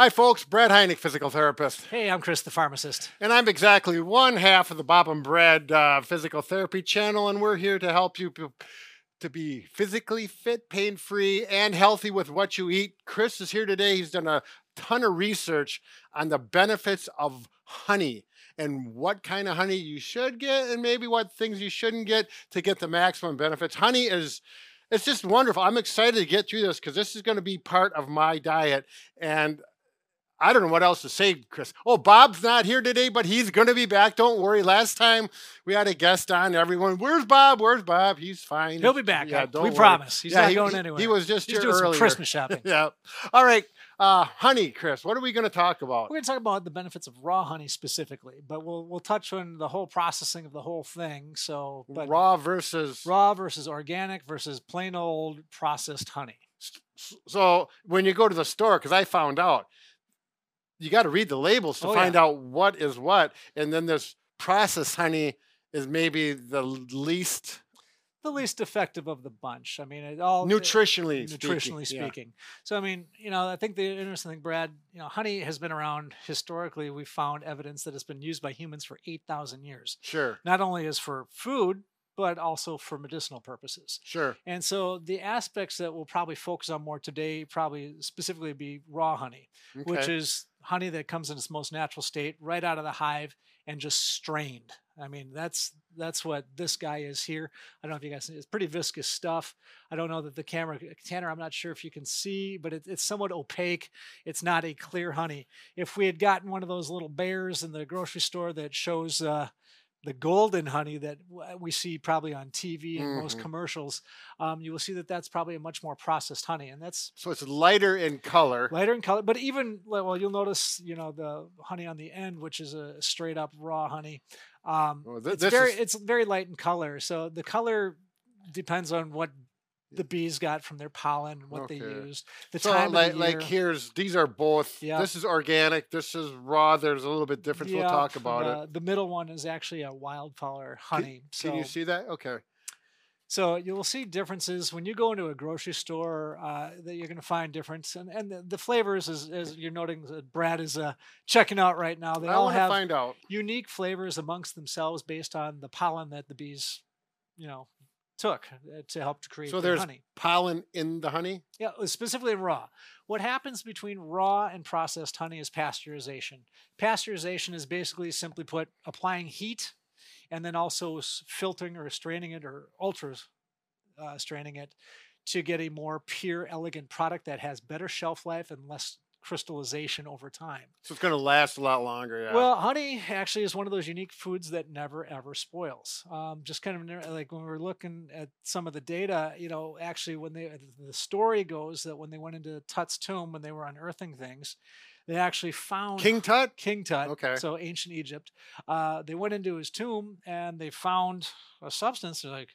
Hi, folks. Brad Heineck, physical therapist. Hey, I'm Chris, the pharmacist. And I'm exactly one half of the Bob and Brad uh, physical therapy channel, and we're here to help you to be physically fit, pain free, and healthy with what you eat. Chris is here today. He's done a ton of research on the benefits of honey and what kind of honey you should get, and maybe what things you shouldn't get to get the maximum benefits. Honey is it's just wonderful. I'm excited to get through this because this is going to be part of my diet. And I don't know what else to say, Chris. Oh, Bob's not here today, but he's going to be back. Don't worry. Last time we had a guest on, everyone, where's Bob? Where's Bob? He's fine. He'll be back. Yeah, we worry. promise. He's yeah, not he, going anywhere. He was just he's here doing earlier. some Christmas shopping. yeah. All right. Uh, honey, Chris, what are we going to talk about? We're going to talk about the benefits of raw honey specifically, but we'll we'll touch on the whole processing of the whole thing. So, raw versus raw versus organic versus plain old processed honey. So when you go to the store, because I found out you got to read the labels to Oh, find yeah. out what is what, and then this processed honey is maybe the least The least effective of the bunch. I mean, it all nutritionally uh, nutritionally speaking. Yeah. So I mean, you know, I think the interesting thing, Brad, you know, honey has been around historically. We found evidence that it's been used by humans for eight thousand years. Sure, Not only is for food, but also for medicinal purposes. sure. And so the aspects that we'll probably focus on more today probably specifically be raw honey, which is honey that comes in its most natural state right out of the hive and just strained. I mean, that's that's what this guy is here. I don't know if you guys see it's pretty viscous stuff. I don't know that the camera Tanner, I'm not sure if you can see, but it, it's somewhat opaque. It's not a clear honey. If we had gotten one of those little bears in the grocery store that shows uh, the golden honey that we see probably on TV and most Mhm. commercials, um, you will see that that's probably a much more processed honey, and that's So it's lighter in color. lighter in color. But even well, you'll notice, you know, the honey on the end, which is a straight up raw honey. Um, Well, thi- it's very is- it's very light in color. So the color depends on what the bees got from their pollen, and what they used, the so time like, of the like here's these are both. Yeah. This is organic. This is raw. There's a little bit difference. we'll talk about the, it. The middle one is actually a wildflower honey. so Can you see that? Okay. So you will see differences when you go into a grocery store uh, that you're going to find difference, and and the, the flavors, as, as you're noting, that Brad is uh, checking out right now. They I all have find out. unique flavors amongst themselves based on the pollen that the bees, you know, took uh, to help to create So there's honey. pollen in the honey. Yeah, uh, specifically raw. What happens between raw and processed honey is pasteurization. Pasteurization is basically, simply put, applying heat and then also filtering or straining it or ultra uh, straining it to get a more pure, elegant product that has better shelf life and less crystallization over time. So it's going to last a lot longer. Yeah. Well, honey actually is one of those unique foods that never ever spoils. Um, just kind of like when we were looking at some of the data, you know, actually when they the story goes that when they went into Tut's tomb when they were unearthing things, they actually found King Tut. King Tut, Okay. so ancient Egypt. Uh, they went into his tomb and they found a substance. They're like,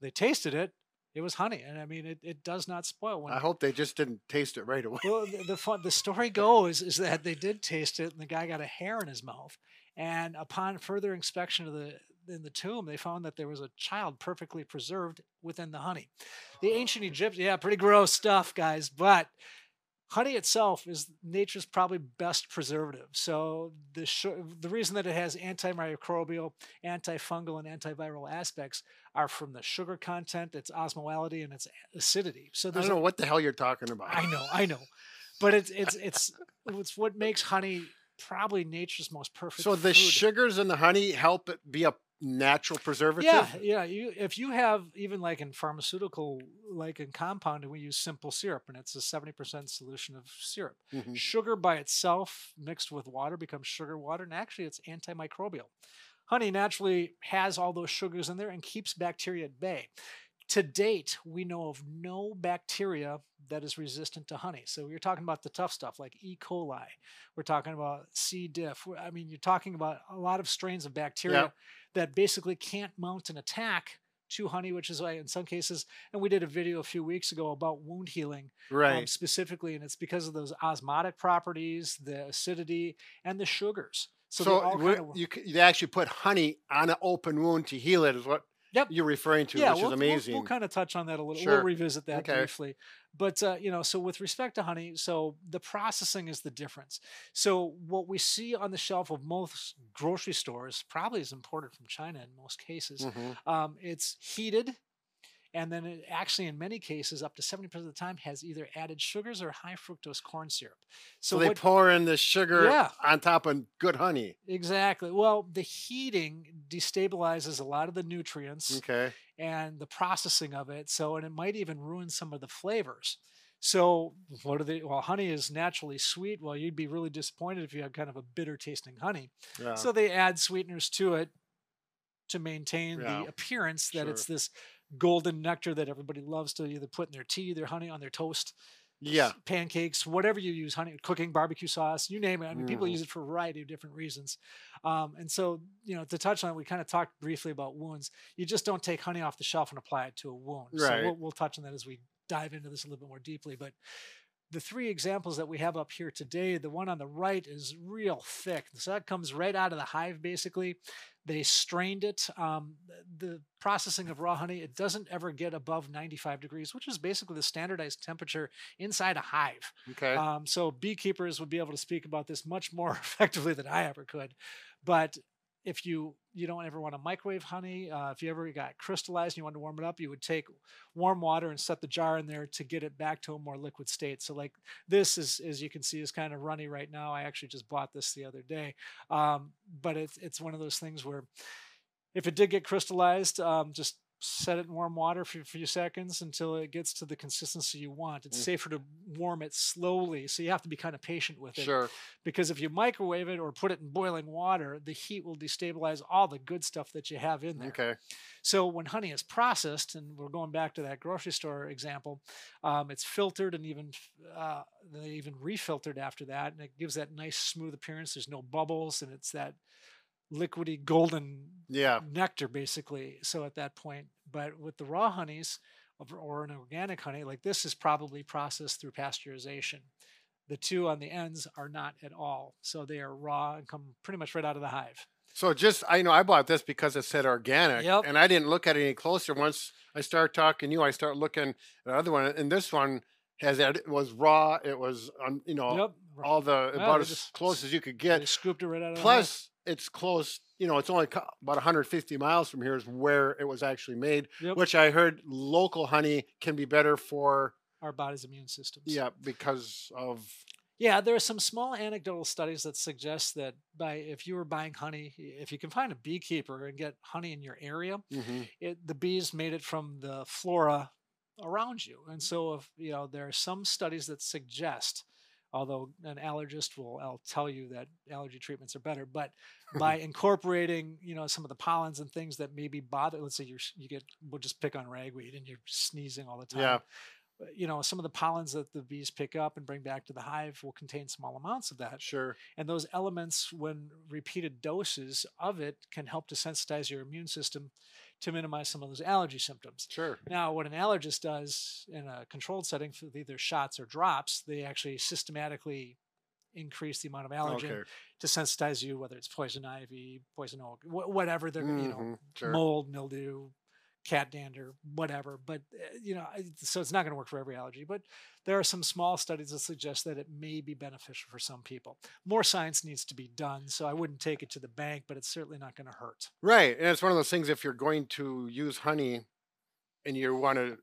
they tasted it. It was honey, and I mean, it, it does not spoil. When I hope they just didn't taste it right away. well, the, the fun, the story goes is that they did taste it, and the guy got a hair in his mouth. And upon further inspection of the in the tomb, they found that there was a child perfectly preserved within the honey. The ancient Egypt, yeah, pretty gross stuff, guys. But honey itself is nature's probably best preservative. So the sh- the reason that it has antimicrobial, antifungal, and antiviral aspects are from the sugar content, its osmolality, and its acidity. So I don't a- know what the hell you're talking about. I know, I know, but it's it's it's it's what makes honey probably nature's most perfect. So the food. sugars in the honey help it be a natural preservative. Yeah, yeah. You if you have even like in pharmaceutical, like in compounding, we use simple syrup, and it's a seventy percent solution of syrup. Mhm. Sugar by itself mixed with water becomes sugar water, and actually it's antimicrobial. Honey naturally has all those sugars in there and keeps bacteria at bay. To date, we know of no bacteria that is resistant to honey. So you're talking about the tough stuff like E. coli. We're talking about C. diff. I mean, you're talking about a lot of strains of bacteria that basically can't mount an attack to honey, which is why in some cases, and we did a video a few weeks ago about wound healing um, Right. specifically, and it's because of those osmotic properties, the acidity, and the sugars. So, So, all kind of, you actually put honey on an open wound to heal it. Is what Yep. you're referring to, yeah, which we'll, is we'll- amazing. We'll, kind of touch on that a little. Sure. We'll revisit that Okay. briefly. But uh, you know, so with respect to honey, so the processing is the difference. So what we see on the shelf of most grocery stores probably is imported from China in most cases. Mhm. Um, it's heated, and then it actually, in many cases, up to seventy percent of the time, has either added sugars or high fructose corn syrup. So, So, they what, pour in the sugar Yeah. on top of good honey. exactly? Well, the heating destabilizes a lot of the nutrients. Okay. and the processing of it. So, and it might even ruin some of the flavors. So, what are they? Well, honey is naturally sweet. Well, you'd be really disappointed if you had kind of a bitter tasting honey. Yeah. So, they add sweeteners to it to maintain Yeah, the appearance that sure. it's this golden nectar that everybody loves to either put in their tea, their honey on their toast, yeah. pancakes, whatever you use, honey, cooking, barbecue sauce, you name it. I mean, people Mhm. use it for a variety of different reasons. Um, and so, you know, to touch on it, we kind of talked briefly about wounds. You just don't take honey off the shelf and apply it to a wound. So we'll, we'll touch on that as we dive into this a little bit more deeply. But the three examples that we have up here today, the one on the right is real thick. So that comes right out of the hive, basically. They strained it. Um, the processing of raw honey, it doesn't ever get above 95 degrees, which is basically the standardized temperature inside a hive. Okay. Um, so beekeepers would be able to speak about this much more effectively than I ever could. But if you you don't ever want to microwave honey, uh, if you ever got crystallized and you want to warm it up, you would take warm water and set the jar in there to get it back to a more liquid state. So like this is, as you can see, is kind of runny right now. I actually just bought this the other day, um, but it's it's one of those things where if it did get crystallized, um, just set it in warm water for a few seconds until it gets to the consistency you want. It's Mm. safer to warm it slowly, so you have to be kind of patient with it. sure. Because if you microwave it or put it in boiling water, the heat will destabilize all the good stuff that you have in there. Okay. So when honey is processed, and we're going back to that grocery store example, um, it's filtered and even uh, they even refiltered after that, and it gives that nice smooth appearance. There's no bubbles, and it's that liquidy golden Yeah. nectar basically. So at that point, but with the raw honeys or an organic honey, like this is probably processed through pasteurization. The two on the ends are not at all. So they are raw and come pretty much right out of the hive. So just I know I bought this because it said organic, Yep. and I didn't look at it any closer. Once I start talking to you, I start looking at the other one, and this one has that it was raw. It was um, you know yep. all the Yeah, about as just close as you could get. scooped it right out of the hive. Plus, it's close. You know, it's only about 150 miles from here is where it was actually made. Yep. Which I heard local honey can be better for. our body's immune systems. Yeah, because of Yeah, there are some small anecdotal studies that suggest that by if you were buying honey, if you can find a beekeeper and get honey in your area, mhm, it, the bees made it from the flora around you. And so if you know there are some studies that suggest although an allergist will I'll tell you that allergy treatments are better, but by incorporating, you know, some of the pollens and things that maybe bother let's say you're you get we'll just pick on ragweed and you're sneezing all the time. Yeah. uh, You know, some of the pollens that the bees pick up and bring back to the hive will contain small amounts of that. sure. And those elements, when repeated doses of it, can help to sensitize your immune system to minimize some of those allergy symptoms. Sure. Now, what an allergist does in a controlled setting for either shots or drops, they actually systematically increase the amount of allergen Okay. to sensitize you, whether it's poison ivy, poison oak, wh- whatever they're, gonna you know, Mhm, sure. mold, mildew, cat dander, whatever. But uh, you know, so it's not going to work for every allergy. But there are some small studies that suggest that it may be beneficial for some people. More science needs to be done, so I wouldn't take it to the bank, but it's certainly not going to hurt. Right. And it's one of those things if you're going to use honey and you want to,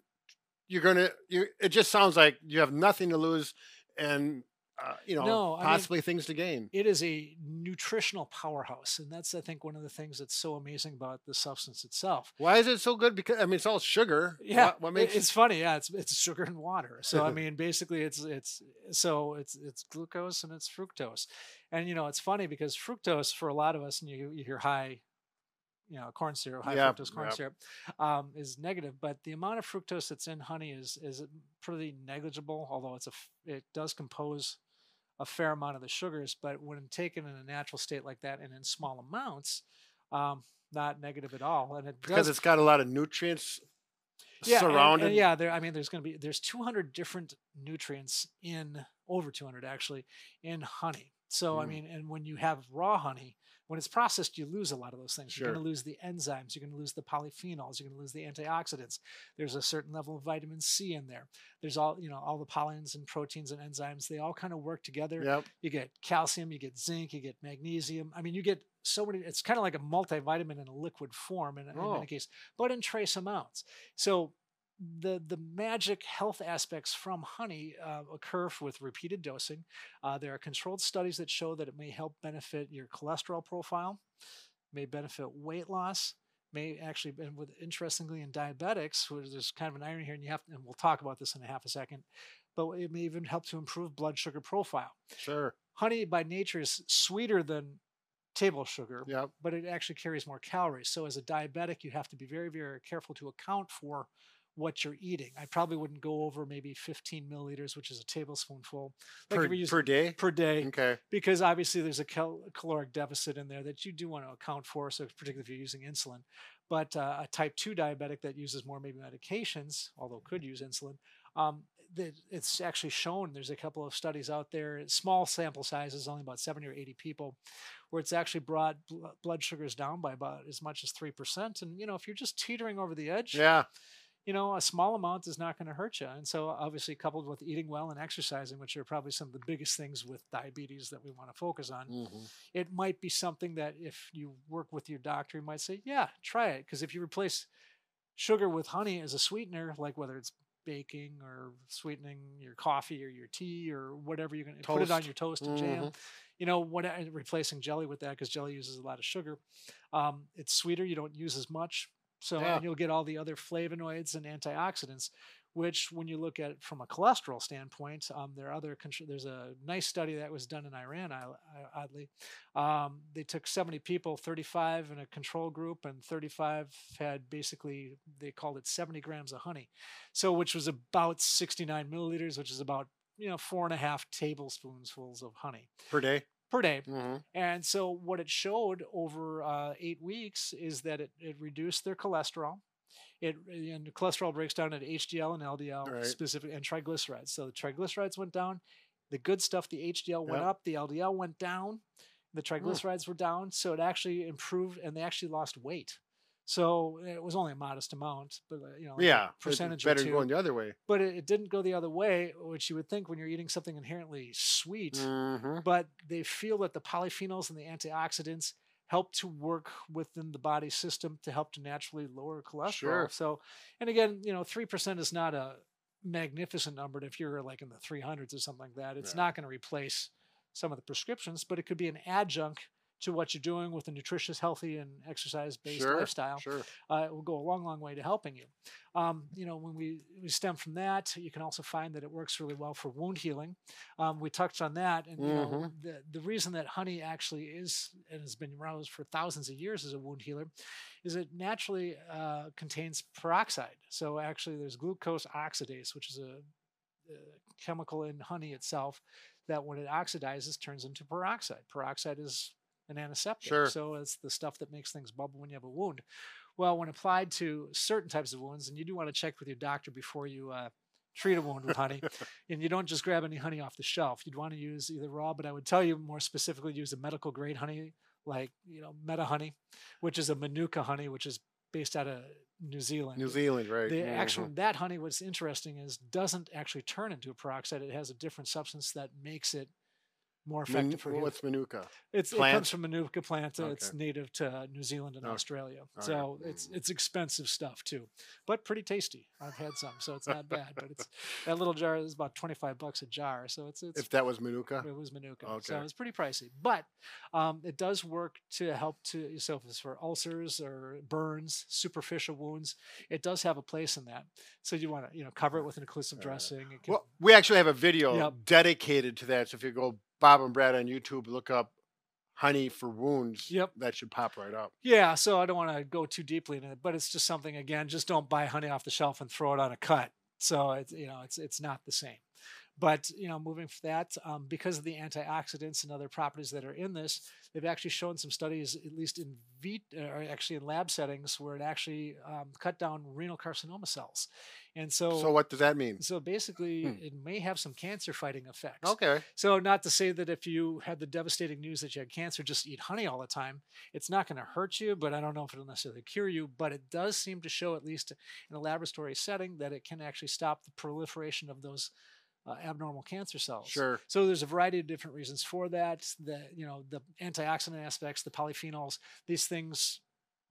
you're going to, you, it just sounds like you have nothing to lose and, uh, you know, No, I mean- possibly things to gain. It is a nutritional powerhouse, and that's I think one of the things that's so amazing about the substance itself. Why is it so good? Because, I mean, it's all sugar. Yeah, What, what makes it's funny. Yeah, it's it's sugar and water. So I mean, basically, it's it's so it's it's glucose and it's fructose, and you know it's funny because fructose for a lot of us, and you you hear high, you know, corn syrup, high Yep, fructose corn yep. syrup, um, is negative. But the amount of fructose that's in honey is is pretty negligible. Although it's a it does compose a fair amount of the sugars, but when taken in a natural state like that and in small amounts, um, not negative at all. And it because does it's got a lot of nutrients yeah, and- And, yeah, there. I mean, there's going to be there's 200 different nutrients in over 200 actually in honey. So I Mm. mean, and when you have raw honey, when it's processed, you lose a lot of those things. You're going to lose the enzymes. You're going to lose the polyphenols. You're going to lose the antioxidants. There's a certain level of vitamin C in there. There's all you know, all the pollens and proteins and enzymes. They all kind of work together Yep. you get calcium, you get zinc, you get magnesium. I mean, you get so many. It's kind of like a multivitamin in a liquid form in, in Oh. many cases, but in trace amounts. So the the magic health aspects from honey uh, occur with repeated dosing. Uh, there are controlled studies that show that it may help benefit your cholesterol profile, may benefit weight loss. May actually, and with interestingly in diabetics, where there's kind of an irony here, and you have, and we'll talk about this in a half a second, but it may even help to improve blood sugar profile Sure. honey by nature is sweeter than table sugar, Yep. but it actually carries more calories. So as a diabetic, you have to be very, very careful to account for what you're eating. I probably wouldn't go over maybe 15 milliliters, which is a tablespoonful, like Per, use per day. per day, Okay. because obviously there's a cal- caloric deficit in there that you do want to account for. So particularly if you're using insulin, but uh, a type 2 diabetic that uses more maybe medications, although could use insulin, um, that it's actually shown there's a couple of studies out there, small sample sizes, only about 70 or 80 people, where it's actually brought bl- blood sugars down by about as much as 3%. And, you know, if you're just teetering over the edge, Yeah. You know, a small amount is not going to hurt you. And so, obviously, coupled with eating well and exercising, which are probably some of the biggest things with diabetes that we want to focus on, Mhm. it might be something that if you work with your doctor, you might say, yeah, try it. Because if you replace sugar with honey as a sweetener, like whether it's baking or sweetening your coffee or your tea or whatever you're going to put it on your toast and jam, Mhm. you know, what replacing jelly with that because jelly uses a lot of sugar. Um, it's sweeter, you don't use as much. So Yeah. and you'll get all the other flavonoids and antioxidants, which when you look at it from a cholesterol standpoint, um, there are other there's a nice study that was done in Iran, oddly. Um, they took 70 people, 35 in a control group, and 35 had basically they called it 70 grams of honey, so which was about 69 milliliters, which is about you know four and a half tablespoonfuls of honey Per day. Per day. hmm And so what it showed over uh, eight weeks is that it, it reduced their cholesterol. It and cholesterol breaks down into HDL and LDL Right. specifically and triglycerides. So the triglycerides went down. The good stuff, the HDL went Yep. up, the LDL went down, the triglycerides were down. So it actually improved, and they actually lost weight. So it was only a modest amount, but uh, you know, like Yeah. percentage or better two. going the other way. But it, it didn't go the other way, which you would think when you're eating something inherently sweet hmm but they feel that the polyphenols and the antioxidants help to work within the body system to help to naturally lower cholesterol. Sure. So, and again, you know, three percent is not a magnificent number. And if you're like in the 300s or something like that, it's Yeah. not going to replace some of the prescriptions, but it could be an adjunct to what you're doing with a nutritious, healthy, and exercise-based Sure. lifestyle Sure. uh, it will go a long, long way to helping you. Um, you know, when we, we stem from that, you can also find that it works really well for wound healing. Um, we touched on that, and you know, Mhm. the the reason that honey actually is and has been around for thousands of years as a wound healer is it naturally uh, contains peroxide. So actually, there's glucose oxidase, which is a, a chemical in honey itself that when it oxidizes turns into peroxide. Peroxide is an antiseptic. Sure. So it's the stuff that makes things bubble when you have a wound. Well, when applied to certain types of wounds, and you do want to check with your doctor before you uh, treat a wound with honey, and you don't just grab any honey off the shelf. You'd want to use either raw, but I would tell you more specifically use a medical grade honey, like you know Medihoney, which is a Manuka honey, which is based out of New Zealand. New Zealand, right? The mhm. actual that honey, what's interesting is doesn't actually turn into a peroxide. It has a different substance that makes it more effective for healing. what's Manuka? It's it comes from Manuka plant. uh, It's native to New Zealand and Okay. Australia. All right. So it's Mm. it's expensive stuff too, but pretty tasty. I've had some, so it's not bad. But it's that little jar is about twenty five bucks a jar. So it's it's If that was Manuka. it was Manuka, so Okay. it's pretty pricey. But um, it does work to help to so if it's for ulcers or burns, superficial wounds. It does have a place in that. So you want to you know cover it with an occlusive dressing. Can, Well, we actually have a video Yep. dedicated to that. So if you go Bob and Brad on YouTube, look up honey for wounds. Yep. That should pop right up. Yeah, so I don't want to go too deeply into it, but it's just something again, just don't buy honey off the shelf and throw it on a cut. So it's you know, it's it's not the same. But you know, moving from that, um, because of the antioxidants and other properties that are in this, they've actually shown some studies, at least in vit, or actually in lab settings, where it actually um, cut down renal carcinoma cells. And so, So what does that mean? so basically, Hmm. it may have some cancer fighting effects. Okay. So, not to say that if you had the devastating news that you had cancer, just eat honey all the time. It's not going to hurt you, but I don't know if it'll necessarily cure you. But it does seem to show, at least in a laboratory setting, that it can actually stop the proliferation of those uh, abnormal cancer cells. Sure. So there's a variety of different reasons for that. The you know the antioxidant aspects, the polyphenols, these things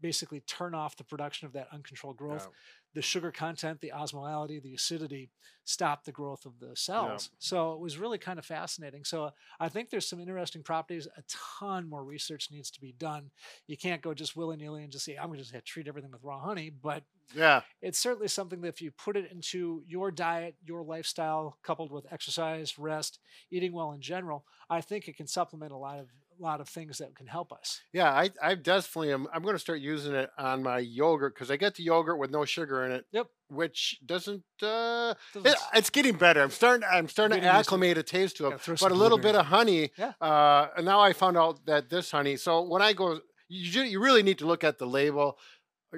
basically turn off the production of that uncontrolled growth Yeah. The sugar content, the osmolality, the acidity stop the growth of the cells. So it was really kind of fascinating. So I think there's some interesting properties. A ton more research needs to be done. You can't go just willy nilly and just say, I'm going to just treat everything with raw honey. But Yeah. it's certainly something that if you put it into your diet, your lifestyle, coupled with exercise, rest, eating well in general, I think it can supplement a lot of lot of things that can help us. Yeah, I, I definitely am. I'm going to start using it on my yogurt because I get the yogurt with no sugar in it. Yep. Which doesn't. Uh, Doesn't it- it's getting better. I'm starting. I'm starting to Getting used to it. acclimate a taste to it. But a little bit of honey. Yeah. Uh, and now I found out that this honey. So when I go, you you really need to look at the label.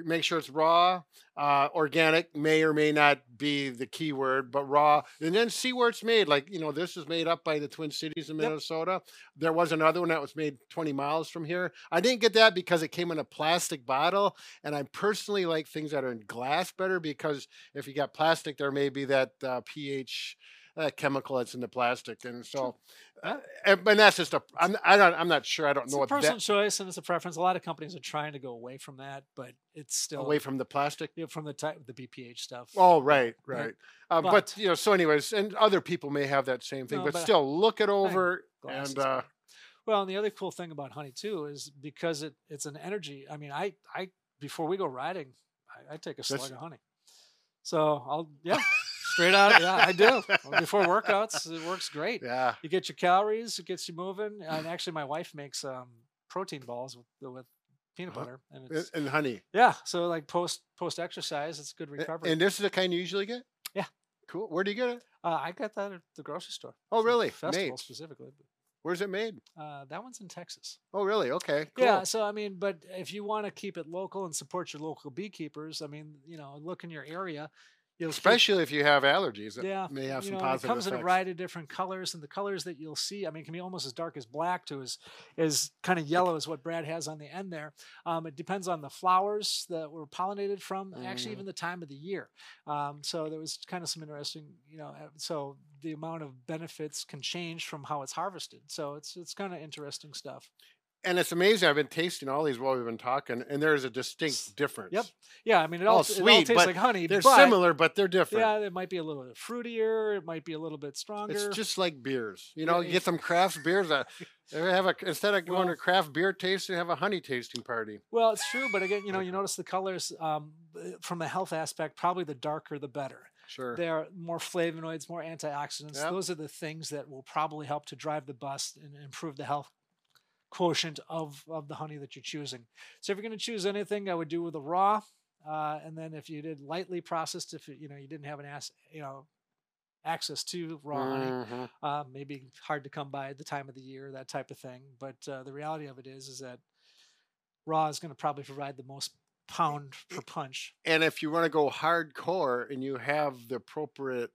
Make sure it's raw, uh, organic. May or may not be the key word, but raw, and then see where it's made. Like you know, this is made up by the Twin Cities in Yep. Minnesota. There was another one that was made 20 miles from here. I didn't get that because it came in a plastic bottle, and I personally like things that are in glass better because if you got plastic, there may be that uh, pH uh, chemical that's in the plastic, and so, uh, and, and that's just a. I'm I don't I'm not sure. I don't It's know a what personal that choice and it's a preference. A lot of companies are trying to go away from that, but it's still away from the plastic. you know, from the type the BPH stuff. Oh, right, Yeah. right. Uh, but, But- you know, so anyways, and other people may have that same thing, No, but, but still look it over and uh, well, and the other cool thing about honey too is because it it's an energy. I mean, I I before we go riding, I, I take a slug of honey. So I'll yeah, straight out. Yeah, I do before workouts. It works great. yeah, You get your calories, it gets you moving. And actually, my wife makes um, protein balls with with peanut Uh-huh. butter, and and, it's and honey. yeah. So like post post exercise, it's good recovery. And this is the kind you usually get. Yeah. Cool. Where do you get it? Uh, I got that at the grocery store. Oh, really? Festival Made. specifically. Where's it made? Uh, that one's in Texas. Oh, really? Okay. Cool. Yeah. So I mean, but if you want to keep it local and support your local beekeepers, I mean, you know, look in your area. You'll Especially if you have allergies, it yeah, may have you some know, and positive it comes in a variety of different colors, and the colors that you'll see, I mean, it can be almost as dark as black to as as kind of yellow as what Brad has on the end there. Um, it depends on the flowers that were pollinated from, actually Mhm. even the time of the year. Um, so there was kind of some interesting, you know, uh, so the amount of benefits can change from how it's harvested. So it's it's kind of interesting stuff. And it's amazing. I've been tasting all these while we've been talking, and there is a distinct difference. Yep. Yeah, I mean, it All all, it all sweet, tastes like honey. They're but, similar, but they're different. Yeah, it might be a little bit fruitier. It might be a little bit stronger. It's just like beers. You Yeah, know, you get some craft beers. Uh, have a instead of going Well- to craft beer tasting, have a honey tasting party. Well, it's true, but again, you know, you notice the colors um, from the health aspect. Probably the darker, the better. Sure. There are more flavonoids, more antioxidants. Yep. Those are the things that will probably help to drive the bus and improve the health quotient of of the honey that you're choosing. So if you're going to choose anything, I would do with a raw, uh, and then if you did lightly processed, if you know you didn't have an ass, you know, access to raw honey, Mhm. uh, maybe hard to come by at the time of the year, that type of thing. But uh, the reality of it is, is that raw is going to probably provide the most pound per punch. And if you want to go hardcore and you have the appropriate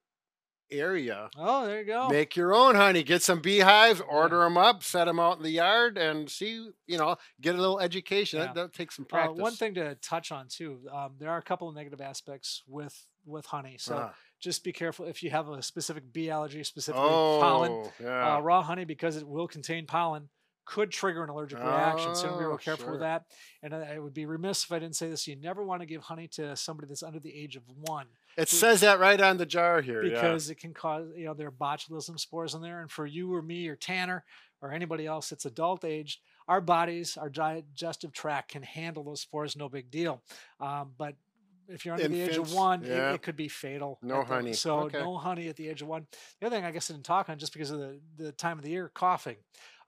area, Oh, there you go. make your own honey. Get some beehives, order Yeah. them up, set them out in the yard, and see. You know, get a little education. Yeah. That, that'll take some Uh, practice. one thing to touch on too, um, there are a couple of negative aspects with with honey. So Ah. just be careful if you have a specific bee allergy, specifically pollen. oh, yeah. Uh, raw honey, because it will contain pollen, could trigger an allergic reaction. So be real Oh, careful sure. with that. And I I would be remiss if I didn't say this. You never want to give honey to somebody that's under the age of one. It says that right on the jar here. yeah. because it can cause you know there are botulism spores in there and for you or me or tanner or anybody else that's adult aged our bodies our digestive tract can handle those spores no big deal um, but if you're under the age of one, yeah. it, it could be fatal. No the- honey, So okay. no honey at the age of one. The other thing I guess I didn't talk on just because of the, the time of the year, coughing.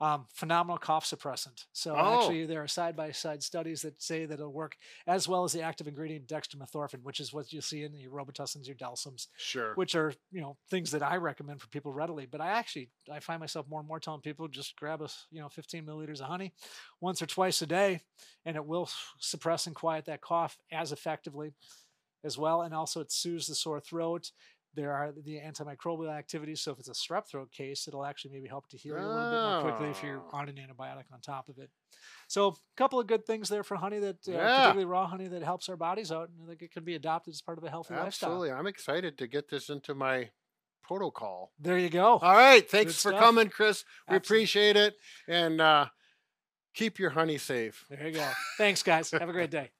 Um, phenomenal cough suppressant. So Oh. actually, there are side by side studies that say that it'll work as well as the active ingredient dextromethorphan, which is what you see in your Robitussin, your Delsyms, Sure. which are you know things that I recommend for people readily. But I actually I find myself more and more telling people just grab a you know 15 milliliters of honey once or twice a day, and it will suppress and quiet that cough as effectively as well. And also it soothes the sore throat. There are the antimicrobial activities. So if it's a strep throat case, it'll actually maybe help to heal you a little bit more quickly if you're Oh. on an antibiotic on top of it. So a couple of good things there for honey that, uh, Yeah. particularly raw honey, that helps our bodies out and that it can be adopted as part of a healthy lifestyle. Absolutely. I'm excited to get this into my protocol. There you go. All right. Thanks Good for stuff. coming, Chris. We Absolutely. appreciate it. And uh, keep your honey safe. There you go. Thanks, guys. Have a great day.